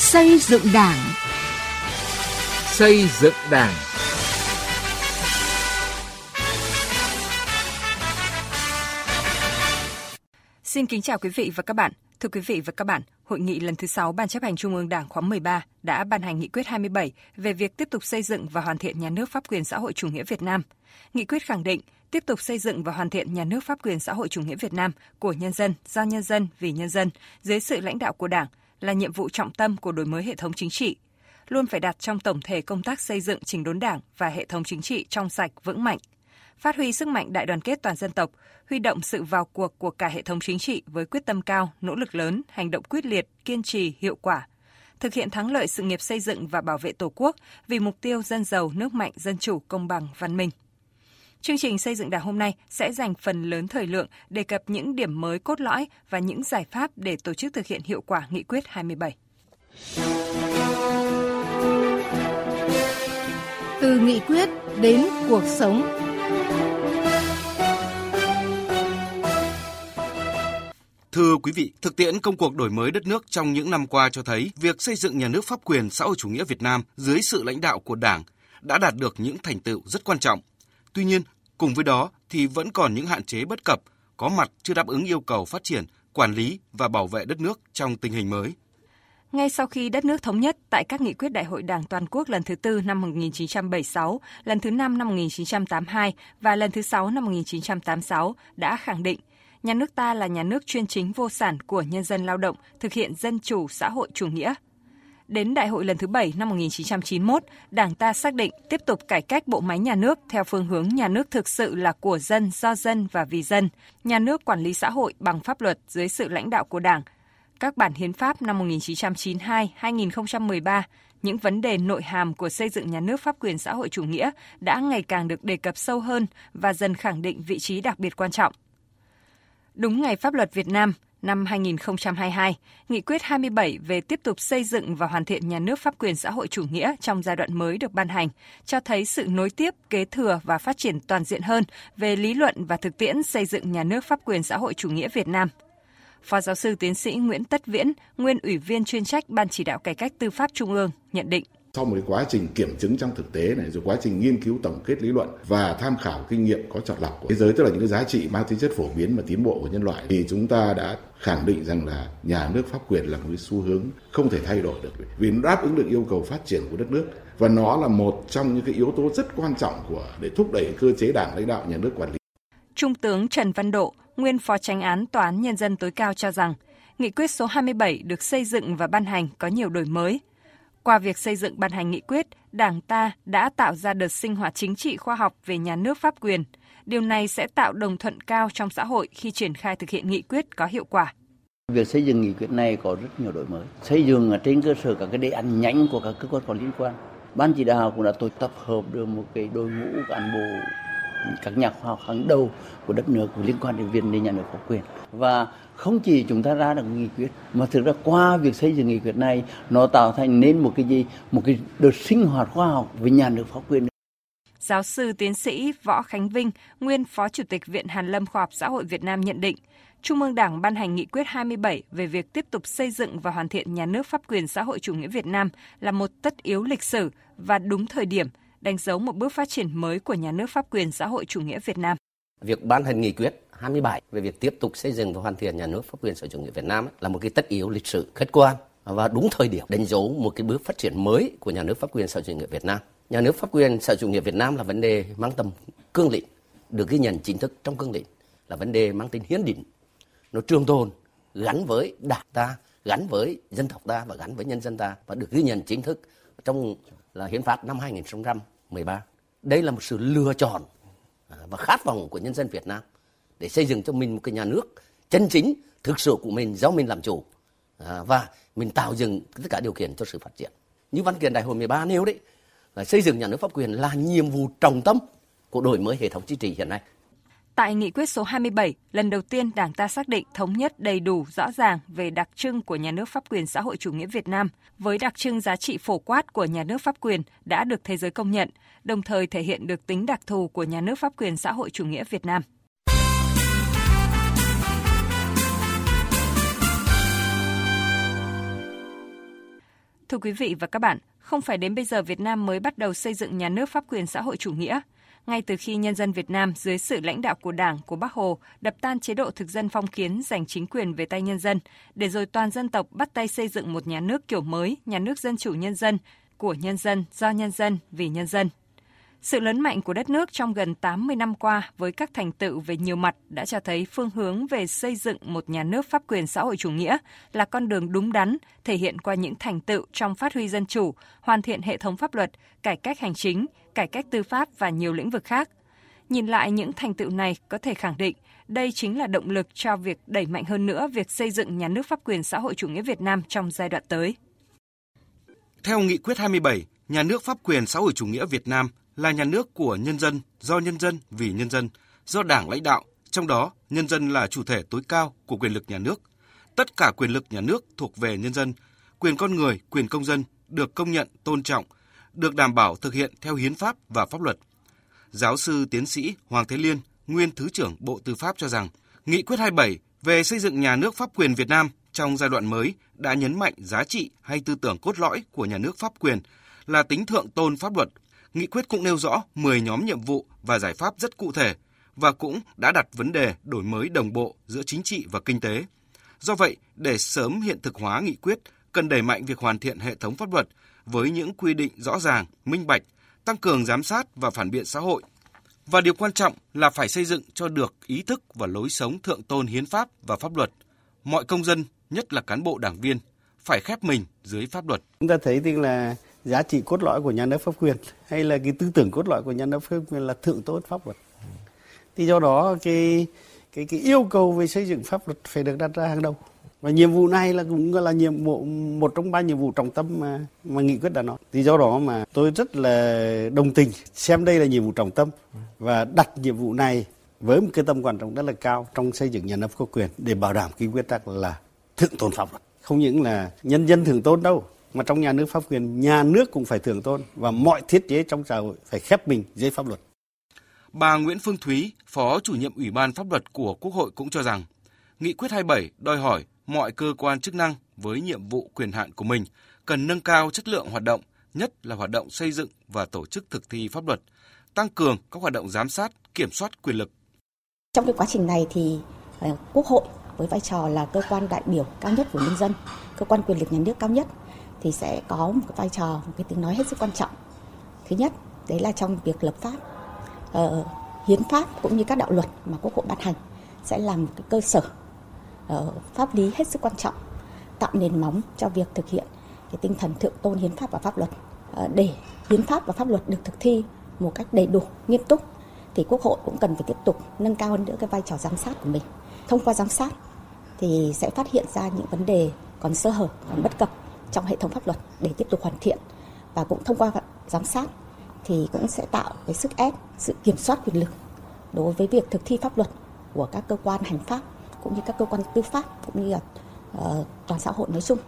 Xây dựng Đảng. Xây dựng Đảng. Xin kính chào quý vị và các bạn. Thưa quý vị và các bạn, Hội nghị lần thứ 6 Ban chấp hành Trung ương Đảng khóa 13 đã ban hành nghị quyết 27 về việc tiếp tục xây dựng và hoàn thiện nhà nước pháp quyền xã hội chủ nghĩa Việt Nam. Nghị quyết khẳng định tiếp tục xây dựng và hoàn thiện nhà nước pháp quyền xã hội chủ nghĩa Việt Nam của nhân dân, do nhân dân, vì nhân dân, dưới sự lãnh đạo của Đảng là nhiệm vụ trọng tâm của đổi mới hệ thống chính trị, luôn phải đặt trong tổng thể công tác xây dựng chỉnh đốn Đảng và hệ thống chính trị trong sạch vững mạnh phát huy sức mạnh đại đoàn kết toàn dân tộc, huy động sự vào cuộc của cả hệ thống chính trị với quyết tâm cao, nỗ lực lớn, hành động quyết liệt, kiên trì, hiệu quả, thực hiện thắng lợi sự nghiệp xây dựng và bảo vệ Tổ quốc vì mục tiêu dân giàu, nước mạnh, dân chủ, công bằng, văn minh. Chương trình xây dựng Đảng hôm nay sẽ dành phần lớn thời lượng đề cập những điểm mới cốt lõi và những giải pháp để tổ chức thực hiện hiệu quả nghị quyết 27. Từ nghị quyết đến cuộc sống Thưa quý vị, thực tiễn công cuộc đổi mới đất nước trong những năm qua cho thấy việc xây dựng nhà nước pháp quyền xã hội chủ nghĩa Việt Nam dưới sự lãnh đạo của Đảng đã đạt được những thành tựu rất quan trọng. Tuy nhiên, cùng với đó thì vẫn còn những hạn chế bất cập, có mặt chưa đáp ứng yêu cầu phát triển, quản lý và bảo vệ đất nước trong tình hình mới. Ngay sau khi đất nước thống nhất tại các nghị quyết Đại hội Đảng toàn quốc lần thứ tư năm 1976, lần thứ năm năm 1982 và lần thứ sáu năm 1986 đã khẳng định nhà nước ta là nhà nước chuyên chính vô sản của nhân dân lao động, thực hiện dân chủ xã hội chủ nghĩa. Đến đại hội lần thứ 7 năm 1991, Đảng ta xác định tiếp tục cải cách bộ máy nhà nước theo phương hướng nhà nước thực sự là của dân, do dân và vì dân, nhà nước quản lý xã hội bằng pháp luật dưới sự lãnh đạo của Đảng. Các bản hiến pháp năm 1992, 2013, những vấn đề nội hàm của xây dựng nhà nước pháp quyền xã hội chủ nghĩa đã ngày càng được đề cập sâu hơn và dần khẳng định vị trí đặc biệt quan trọng. Đúng ngày pháp luật Việt Nam năm 2022, Nghị quyết 27 về tiếp tục xây dựng và hoàn thiện nhà nước pháp quyền xã hội chủ nghĩa trong giai đoạn mới được ban hành, cho thấy sự nối tiếp, kế thừa và phát triển toàn diện hơn về lý luận và thực tiễn xây dựng nhà nước pháp quyền xã hội chủ nghĩa Việt Nam. Phó giáo sư tiến sĩ Nguyễn Tất Viễn, nguyên ủy viên chuyên trách Ban chỉ đạo cải cách tư pháp Trung ương, nhận định sau một cái quá trình kiểm chứng trong thực tế này rồi quá trình nghiên cứu tổng kết lý luận và tham khảo kinh nghiệm có chọn lọc của thế giới tức là những cái giá trị mang tính chất phổ biến và tiến bộ của nhân loại thì chúng ta đã khẳng định rằng là nhà nước pháp quyền là một cái xu hướng không thể thay đổi được vì nó đáp ứng được yêu cầu phát triển của đất nước và nó là một trong những cái yếu tố rất quan trọng của để thúc đẩy cơ chế đảng lãnh đạo nhà nước quản lý. Trung tướng Trần Văn Độ, nguyên phó tranh án Tòa án Nhân dân tối cao cho rằng, Nghị quyết số 27 được xây dựng và ban hành có nhiều đổi mới, qua việc xây dựng ban hành nghị quyết, Đảng ta đã tạo ra đợt sinh hoạt chính trị khoa học về nhà nước pháp quyền. Điều này sẽ tạo đồng thuận cao trong xã hội khi triển khai thực hiện nghị quyết có hiệu quả. Việc xây dựng nghị quyết này có rất nhiều đổi mới. Xây dựng ở trên cơ sở các cái đề án nhánh của các cơ quan có liên quan. Ban chỉ đạo cũng đã tôi tập hợp được một cái đội ngũ cán bộ các nhà khoa học hàng đầu của đất nước liên quan đến việc nhà nước pháp quyền. Và không chỉ chúng ta ra được nghị quyết mà thực ra qua việc xây dựng nghị quyết này nó tạo thành nên một cái gì? Một cái đợt sinh hoạt khoa học với nhà nước pháp quyền. Giáo sư tiến sĩ Võ Khánh Vinh, nguyên Phó Chủ tịch Viện Hàn Lâm Khoa học Xã hội Việt Nam nhận định, Trung ương Đảng ban hành nghị quyết 27 về việc tiếp tục xây dựng và hoàn thiện nhà nước pháp quyền xã hội chủ nghĩa Việt Nam là một tất yếu lịch sử và đúng thời điểm, đánh dấu một bước phát triển mới của nhà nước pháp quyền xã hội chủ nghĩa Việt Nam. Việc ban hành nghị quyết 27 về việc tiếp tục xây dựng và hoàn thiện nhà nước pháp quyền xã hội chủ nghĩa Việt Nam là một cái tất yếu lịch sử khách quan và đúng thời điểm đánh dấu một cái bước phát triển mới của nhà nước pháp quyền xã hội chủ nghĩa Việt Nam. Nhà nước pháp quyền xã hội chủ nghĩa Việt Nam là vấn đề mang tầm cương lĩnh, được ghi nhận chính thức trong cương lĩnh là vấn đề mang tính hiến định, nó trường tồn gắn với đảng ta, gắn với dân tộc ta và gắn với nhân dân ta và được ghi nhận chính thức trong là hiến pháp năm 13. Đây là một sự lựa chọn à, và khát vọng của nhân dân Việt Nam để xây dựng cho mình một cái nhà nước chân chính, thực sự của mình, do mình làm chủ à, và mình tạo dựng tất cả điều kiện cho sự phát triển. Như văn kiện đại hội 13 nêu đấy, là xây dựng nhà nước pháp quyền là nhiệm vụ trọng tâm của đổi mới hệ thống chính trị hiện nay. Tại nghị quyết số 27, lần đầu tiên Đảng ta xác định thống nhất đầy đủ rõ ràng về đặc trưng của nhà nước pháp quyền xã hội chủ nghĩa Việt Nam với đặc trưng giá trị phổ quát của nhà nước pháp quyền đã được thế giới công nhận, đồng thời thể hiện được tính đặc thù của nhà nước pháp quyền xã hội chủ nghĩa Việt Nam. Thưa quý vị và các bạn, không phải đến bây giờ Việt Nam mới bắt đầu xây dựng nhà nước pháp quyền xã hội chủ nghĩa. Ngay từ khi nhân dân Việt Nam dưới sự lãnh đạo của Đảng, của Bác Hồ đập tan chế độ thực dân phong kiến giành chính quyền về tay nhân dân, để rồi toàn dân tộc bắt tay xây dựng một nhà nước kiểu mới, nhà nước dân chủ nhân dân, của nhân dân, do nhân dân, vì nhân dân. Sự lớn mạnh của đất nước trong gần 80 năm qua với các thành tựu về nhiều mặt đã cho thấy phương hướng về xây dựng một nhà nước pháp quyền xã hội chủ nghĩa là con đường đúng đắn, thể hiện qua những thành tựu trong phát huy dân chủ, hoàn thiện hệ thống pháp luật, cải cách hành chính, cải cách tư pháp và nhiều lĩnh vực khác. Nhìn lại những thành tựu này có thể khẳng định đây chính là động lực cho việc đẩy mạnh hơn nữa việc xây dựng nhà nước pháp quyền xã hội chủ nghĩa Việt Nam trong giai đoạn tới. Theo nghị quyết 27, nhà nước pháp quyền xã hội chủ nghĩa Việt Nam là nhà nước của nhân dân, do nhân dân, vì nhân dân, do Đảng lãnh đạo, trong đó nhân dân là chủ thể tối cao của quyền lực nhà nước. Tất cả quyền lực nhà nước thuộc về nhân dân, quyền con người, quyền công dân được công nhận, tôn trọng, được đảm bảo thực hiện theo hiến pháp và pháp luật. Giáo sư tiến sĩ Hoàng Thế Liên, nguyên Thứ trưởng Bộ Tư pháp cho rằng, Nghị quyết 27 về xây dựng nhà nước pháp quyền Việt Nam trong giai đoạn mới đã nhấn mạnh giá trị hay tư tưởng cốt lõi của nhà nước pháp quyền là tính thượng tôn pháp luật. Nghị quyết cũng nêu rõ 10 nhóm nhiệm vụ và giải pháp rất cụ thể và cũng đã đặt vấn đề đổi mới đồng bộ giữa chính trị và kinh tế. Do vậy, để sớm hiện thực hóa nghị quyết, cần đẩy mạnh việc hoàn thiện hệ thống pháp luật với những quy định rõ ràng, minh bạch, tăng cường giám sát và phản biện xã hội. Và điều quan trọng là phải xây dựng cho được ý thức và lối sống thượng tôn hiến pháp và pháp luật. Mọi công dân, nhất là cán bộ đảng viên, phải khép mình dưới pháp luật. Chúng ta thấy rằng là giá trị cốt lõi của nhà nước pháp quyền hay là cái tư tưởng cốt lõi của nhà nước pháp quyền là thượng tôn pháp luật. Thì do đó cái cái cái yêu cầu về xây dựng pháp luật phải được đặt ra hàng đầu. Và nhiệm vụ này là cũng là nhiệm vụ một trong ba nhiệm vụ trọng tâm mà mà nghị quyết đã nói. Thì do đó mà tôi rất là đồng tình xem đây là nhiệm vụ trọng tâm và đặt nhiệm vụ này với một cái tầm quan trọng rất là cao trong xây dựng nhà nước pháp quyền để bảo đảm cái nguyên tắc là thượng tôn pháp luật. Không những là nhân dân thượng tôn đâu mà trong nhà nước pháp quyền nhà nước cũng phải thượng tôn và mọi thiết chế trong xã hội phải khép mình dưới pháp luật. Bà Nguyễn Phương Thúy, Phó chủ nhiệm Ủy ban pháp luật của Quốc hội cũng cho rằng, Nghị quyết 27 đòi hỏi mọi cơ quan chức năng với nhiệm vụ quyền hạn của mình cần nâng cao chất lượng hoạt động, nhất là hoạt động xây dựng và tổ chức thực thi pháp luật, tăng cường các hoạt động giám sát, kiểm soát quyền lực. Trong cái quá trình này thì ờ, Quốc hội với vai trò là cơ quan đại biểu cao nhất của nhân dân, cơ quan quyền lực nhà nước cao nhất thì sẽ có một cái vai trò, một cái tiếng nói hết sức quan trọng. Thứ nhất, đấy là trong việc lập pháp, uh, hiến pháp cũng như các đạo luật mà Quốc hội ban hành sẽ là một cái cơ sở Ờ, pháp lý hết sức quan trọng, tạo nền móng cho việc thực hiện cái tinh thần thượng tôn hiến pháp và pháp luật ờ, để hiến pháp và pháp luật được thực thi một cách đầy đủ, nghiêm túc thì Quốc hội cũng cần phải tiếp tục nâng cao hơn nữa cái vai trò giám sát của mình. Thông qua giám sát thì sẽ phát hiện ra những vấn đề còn sơ hở, còn bất cập trong hệ thống pháp luật để tiếp tục hoàn thiện và cũng thông qua giám sát thì cũng sẽ tạo cái sức ép, sự kiểm soát quyền lực đối với việc thực thi pháp luật của các cơ quan hành pháp cũng như các cơ quan tư pháp cũng như là uh, toàn xã hội nói chung.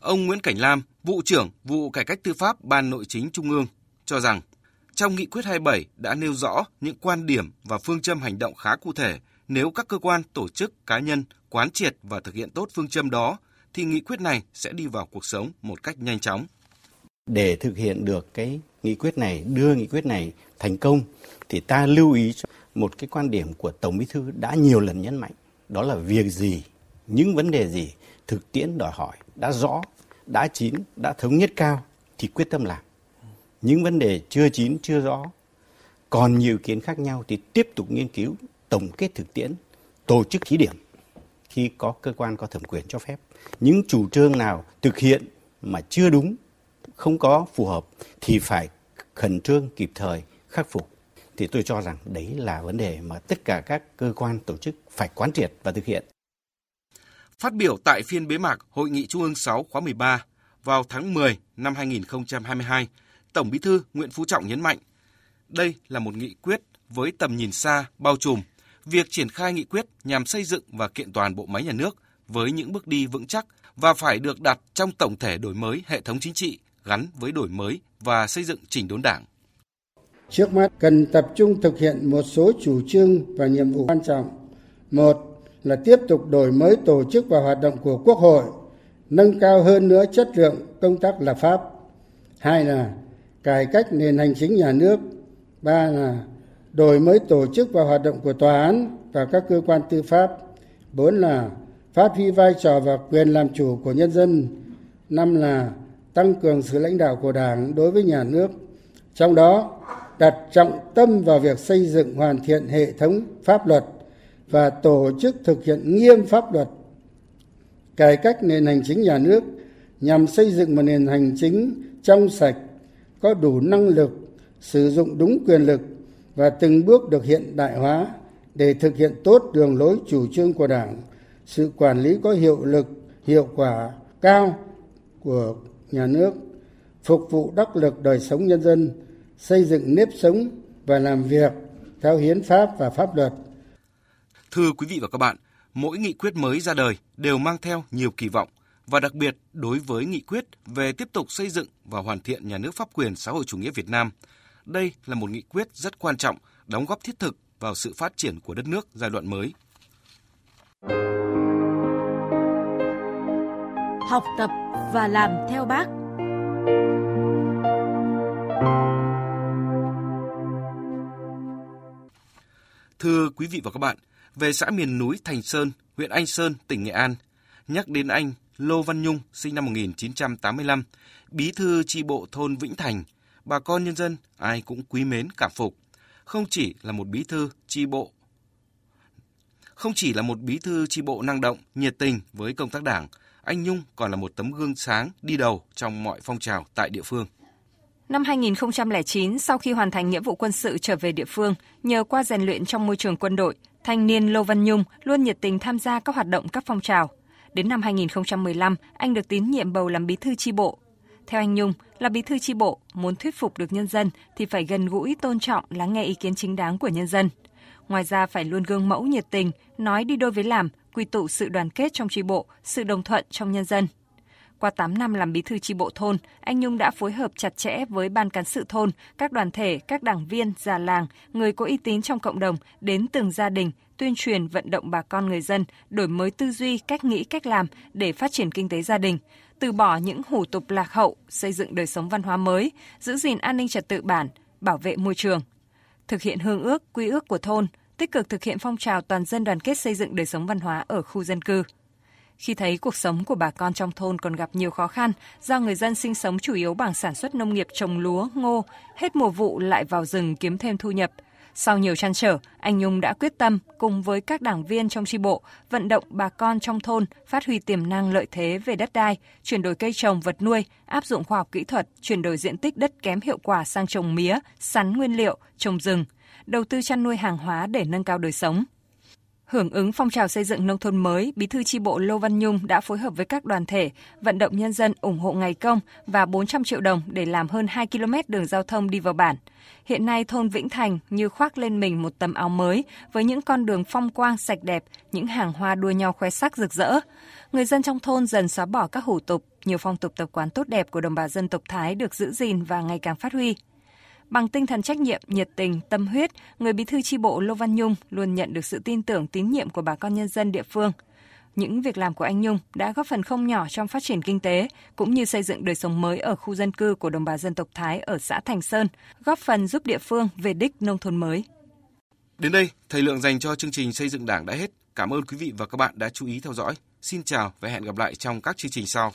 Ông Nguyễn Cảnh Lam, vụ trưởng vụ cải cách tư pháp Ban Nội chính Trung ương cho rằng trong nghị quyết 27 đã nêu rõ những quan điểm và phương châm hành động khá cụ thể. Nếu các cơ quan, tổ chức, cá nhân quán triệt và thực hiện tốt phương châm đó, thì nghị quyết này sẽ đi vào cuộc sống một cách nhanh chóng. Để thực hiện được cái nghị quyết này, đưa nghị quyết này thành công, thì ta lưu ý một cái quan điểm của Tổng Bí thư đã nhiều lần nhấn mạnh. Đó là việc gì, những vấn đề gì? Thực tiễn đòi hỏi đã rõ, đã chín, đã thống nhất cao thì quyết tâm làm. Những vấn đề chưa chín chưa rõ còn nhiều ý kiến khác nhau thì tiếp tục nghiên cứu tổng kết thực tiễn tổ chức thí điểm khi có cơ quan có thẩm quyền cho phép. Những chủ trương nào thực hiện mà chưa đúng không có phù hợp thì phải khẩn trương kịp thời khắc phục thì tôi cho rằng đấy là vấn đề mà tất cả các cơ quan tổ chức phải quán triệt và thực hiện. Phát biểu tại phiên bế mạc Hội nghị Trung ương 6 khóa 13 vào tháng 10 năm 2022, Tổng Bí thư Nguyễn Phú Trọng nhấn mạnh, đây là một nghị quyết với tầm nhìn xa, bao trùm. Việc triển khai nghị quyết nhằm xây dựng và kiện toàn bộ máy nhà nước với những bước đi vững chắc và phải được đặt trong tổng thể đổi mới hệ thống chính trị gắn với đổi mới và xây dựng chỉnh đốn đảng. Trước mắt cần tập trung thực hiện một số chủ trương và nhiệm vụ quan trọng. Một là tiếp tục đổi mới tổ chức và hoạt động của Quốc hội, nâng cao hơn nữa chất lượng công tác lập pháp. Hai là cải cách nền hành chính nhà nước. Ba là đổi mới tổ chức và hoạt động của tòa án và các cơ quan tư pháp. Bốn là phát huy vai trò và quyền làm chủ của nhân dân. Năm là tăng cường sự lãnh đạo của đảng đối với nhà nước. Trong đó đặt trọng tâm vào việc xây dựng hoàn thiện hệ thống pháp luật và tổ chức thực hiện nghiêm pháp luật, cải cách nền hành chính nhà nước nhằm xây dựng một nền hành chính trong sạch, có đủ năng lực, sử dụng đúng quyền lực và từng bước được hiện đại hóa để thực hiện tốt đường lối chủ trương của đảng, sự quản lý có hiệu lực, hiệu quả cao của nhà nước, phục vụ đắc lực đời sống nhân dân xây dựng nếp sống và làm việc theo hiến pháp và pháp luật Thưa quý vị và các bạn, mỗi nghị quyết mới ra đời đều mang theo nhiều kỳ vọng và đặc biệt đối với nghị quyết về tiếp tục xây dựng và hoàn thiện nhà nước pháp quyền xã hội chủ nghĩa Việt Nam. Đây là một nghị quyết rất quan trọng, đóng góp thiết thực vào sự phát triển của đất nước giai đoạn mới. Học tập và làm theo bác. Thưa quý vị và các bạn, về xã miền núi Thành Sơn, huyện Anh Sơn, tỉnh Nghệ An, nhắc đến anh Lô Văn Nhung, sinh năm 1985, bí thư tri bộ thôn Vĩnh Thành, bà con nhân dân ai cũng quý mến cảm phục. Không chỉ là một bí thư tri bộ không chỉ là một bí thư tri bộ năng động, nhiệt tình với công tác đảng, anh Nhung còn là một tấm gương sáng đi đầu trong mọi phong trào tại địa phương. Năm 2009, sau khi hoàn thành nghĩa vụ quân sự trở về địa phương, nhờ qua rèn luyện trong môi trường quân đội, thanh niên Lô Văn Nhung luôn nhiệt tình tham gia các hoạt động các phong trào. Đến năm 2015, anh được tín nhiệm bầu làm bí thư chi bộ. Theo anh Nhung, là bí thư chi bộ, muốn thuyết phục được nhân dân thì phải gần gũi, tôn trọng, lắng nghe ý kiến chính đáng của nhân dân. Ngoài ra phải luôn gương mẫu nhiệt tình, nói đi đôi với làm, quy tụ sự đoàn kết trong tri bộ, sự đồng thuận trong nhân dân. Qua 8 năm làm bí thư tri bộ thôn, anh Nhung đã phối hợp chặt chẽ với ban cán sự thôn, các đoàn thể, các đảng viên, già làng, người có uy tín trong cộng đồng đến từng gia đình, tuyên truyền vận động bà con người dân đổi mới tư duy, cách nghĩ, cách làm để phát triển kinh tế gia đình, từ bỏ những hủ tục lạc hậu, xây dựng đời sống văn hóa mới, giữ gìn an ninh trật tự bản, bảo vệ môi trường. Thực hiện hương ước, quy ước của thôn, tích cực thực hiện phong trào toàn dân đoàn kết xây dựng đời sống văn hóa ở khu dân cư. Khi thấy cuộc sống của bà con trong thôn còn gặp nhiều khó khăn do người dân sinh sống chủ yếu bằng sản xuất nông nghiệp trồng lúa, ngô, hết mùa vụ lại vào rừng kiếm thêm thu nhập. Sau nhiều trăn trở, anh Nhung đã quyết tâm cùng với các đảng viên trong tri bộ vận động bà con trong thôn phát huy tiềm năng lợi thế về đất đai, chuyển đổi cây trồng vật nuôi, áp dụng khoa học kỹ thuật, chuyển đổi diện tích đất kém hiệu quả sang trồng mía, sắn nguyên liệu, trồng rừng, đầu tư chăn nuôi hàng hóa để nâng cao đời sống. Hưởng ứng phong trào xây dựng nông thôn mới, Bí thư chi bộ Lô Văn Nhung đã phối hợp với các đoàn thể vận động nhân dân ủng hộ ngày công và 400 triệu đồng để làm hơn 2 km đường giao thông đi vào bản. Hiện nay thôn Vĩnh Thành như khoác lên mình một tấm áo mới với những con đường phong quang sạch đẹp, những hàng hoa đua nhau khoe sắc rực rỡ. Người dân trong thôn dần xóa bỏ các hủ tục, nhiều phong tục tập quán tốt đẹp của đồng bào dân tộc Thái được giữ gìn và ngày càng phát huy. Bằng tinh thần trách nhiệm, nhiệt tình, tâm huyết, người bí thư tri bộ Lô Văn Nhung luôn nhận được sự tin tưởng, tín nhiệm của bà con nhân dân địa phương. Những việc làm của anh Nhung đã góp phần không nhỏ trong phát triển kinh tế, cũng như xây dựng đời sống mới ở khu dân cư của đồng bào dân tộc Thái ở xã Thành Sơn, góp phần giúp địa phương về đích nông thôn mới. Đến đây, thời lượng dành cho chương trình xây dựng đảng đã hết. Cảm ơn quý vị và các bạn đã chú ý theo dõi. Xin chào và hẹn gặp lại trong các chương trình sau.